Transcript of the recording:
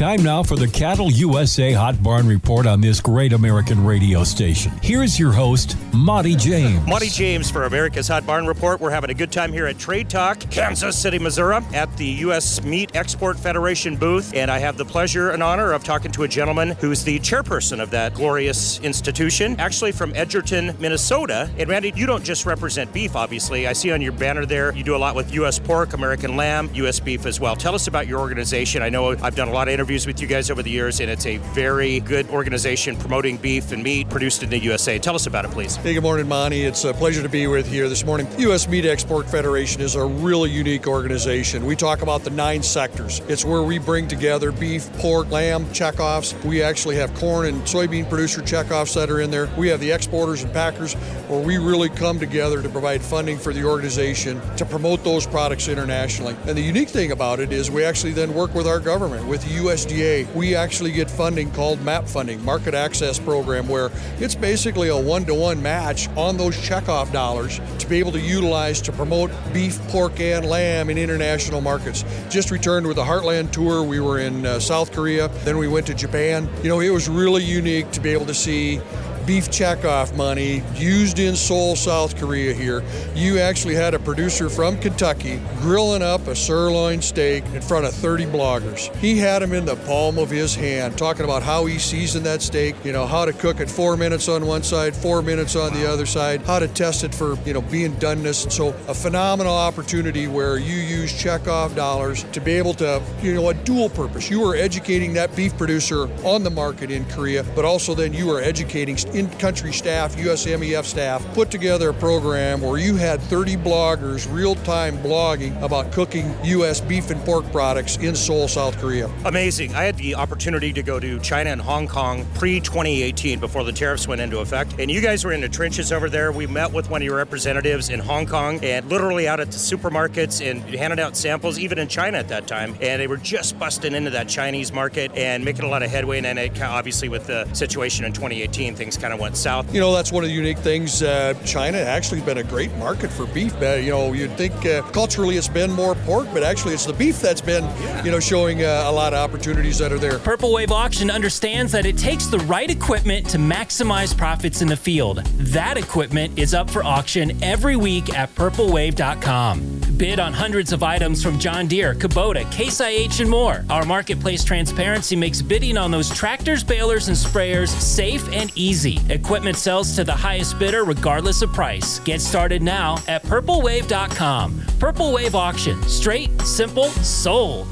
Time now for the Cattle USA Hot Barn Report on this great American radio station. Here's your host, Monty James. Monty James for America's Hot Barn Report. We're having a good time here at Trade Talk, Kansas City, Missouri, at the U.S. Meat Export Federation booth. And I have the pleasure and honor of talking to a gentleman who's the chairperson of that glorious institution, actually from Edgerton, Minnesota. And Randy, you don't just represent beef, obviously. I see on your banner there you do a lot with U.S. pork, American lamb, U.S. beef as well. Tell us about your organization. I know I've done a lot of interviews interviews with you guys over the years, and it's a very good organization promoting beef and meat produced in the USA. Tell us about it, please. Hey, good morning, Monty. It's a pleasure to be with you here this morning. U.S. Meat Export Federation is a really unique organization. We talk about the nine sectors. It's where we bring together beef, pork, lamb checkoffs. We actually have corn and soybean producer checkoffs that are in there. We have the exporters and packers where we really come together to provide funding for the organization to promote those products internationally. And the unique thing about it is we actually then work with our government, with the U.S. USDA, we actually get funding called MAP funding, Market Access Program, where it's basically a one to one match on those checkoff dollars to be able to utilize to promote beef, pork, and lamb in international markets. Just returned with a Heartland tour. We were in uh, South Korea, then we went to Japan. You know, it was really unique to be able to see beef checkoff money used in Seoul, South Korea here. You actually had a producer from Kentucky grilling up a sirloin steak in front of 30 bloggers. He had them in the palm of his hand, talking about how he seasoned that steak, you know, how to cook it four minutes on one side, four minutes on the other side, how to test it for, you know, being doneness. And so a phenomenal opportunity where you use checkoff dollars to be able to, you know, a dual purpose. You are educating that beef producer on the market in Korea, but also then you are educating in-country staff, USMEF staff, put together a program where you had 30 bloggers real-time blogging about cooking U.S. beef and pork products in Seoul, South Korea. Amazing. I had the opportunity to go to China and Hong Kong pre-2018 before the tariffs went into effect, and you guys were in the trenches over there. We met with one of your representatives in Hong Kong and literally out at the supermarkets and handed out samples, even in China at that time, and they were just busting into that Chinese market and making a lot of headway. And then obviously with the situation in 2018, things kind kind of went south. You know, that's one of the unique things. Uh, China actually been a great market for beef. Uh, you know, you'd think uh, culturally it's been more pork, but actually it's the beef that's been, yeah. you know, showing uh, a lot of opportunities that are there. Purple Wave Auction understands that it takes the right equipment to maximize profits in the field. That equipment is up for auction every week at purplewave.com. Bid on hundreds of items from John Deere, Kubota, Case IH, and more. Our marketplace transparency makes bidding on those tractors, balers, and sprayers safe and easy. Equipment sells to the highest bidder regardless of price. Get started now at purplewave.com. Purple Wave Auction. Straight, simple, sold.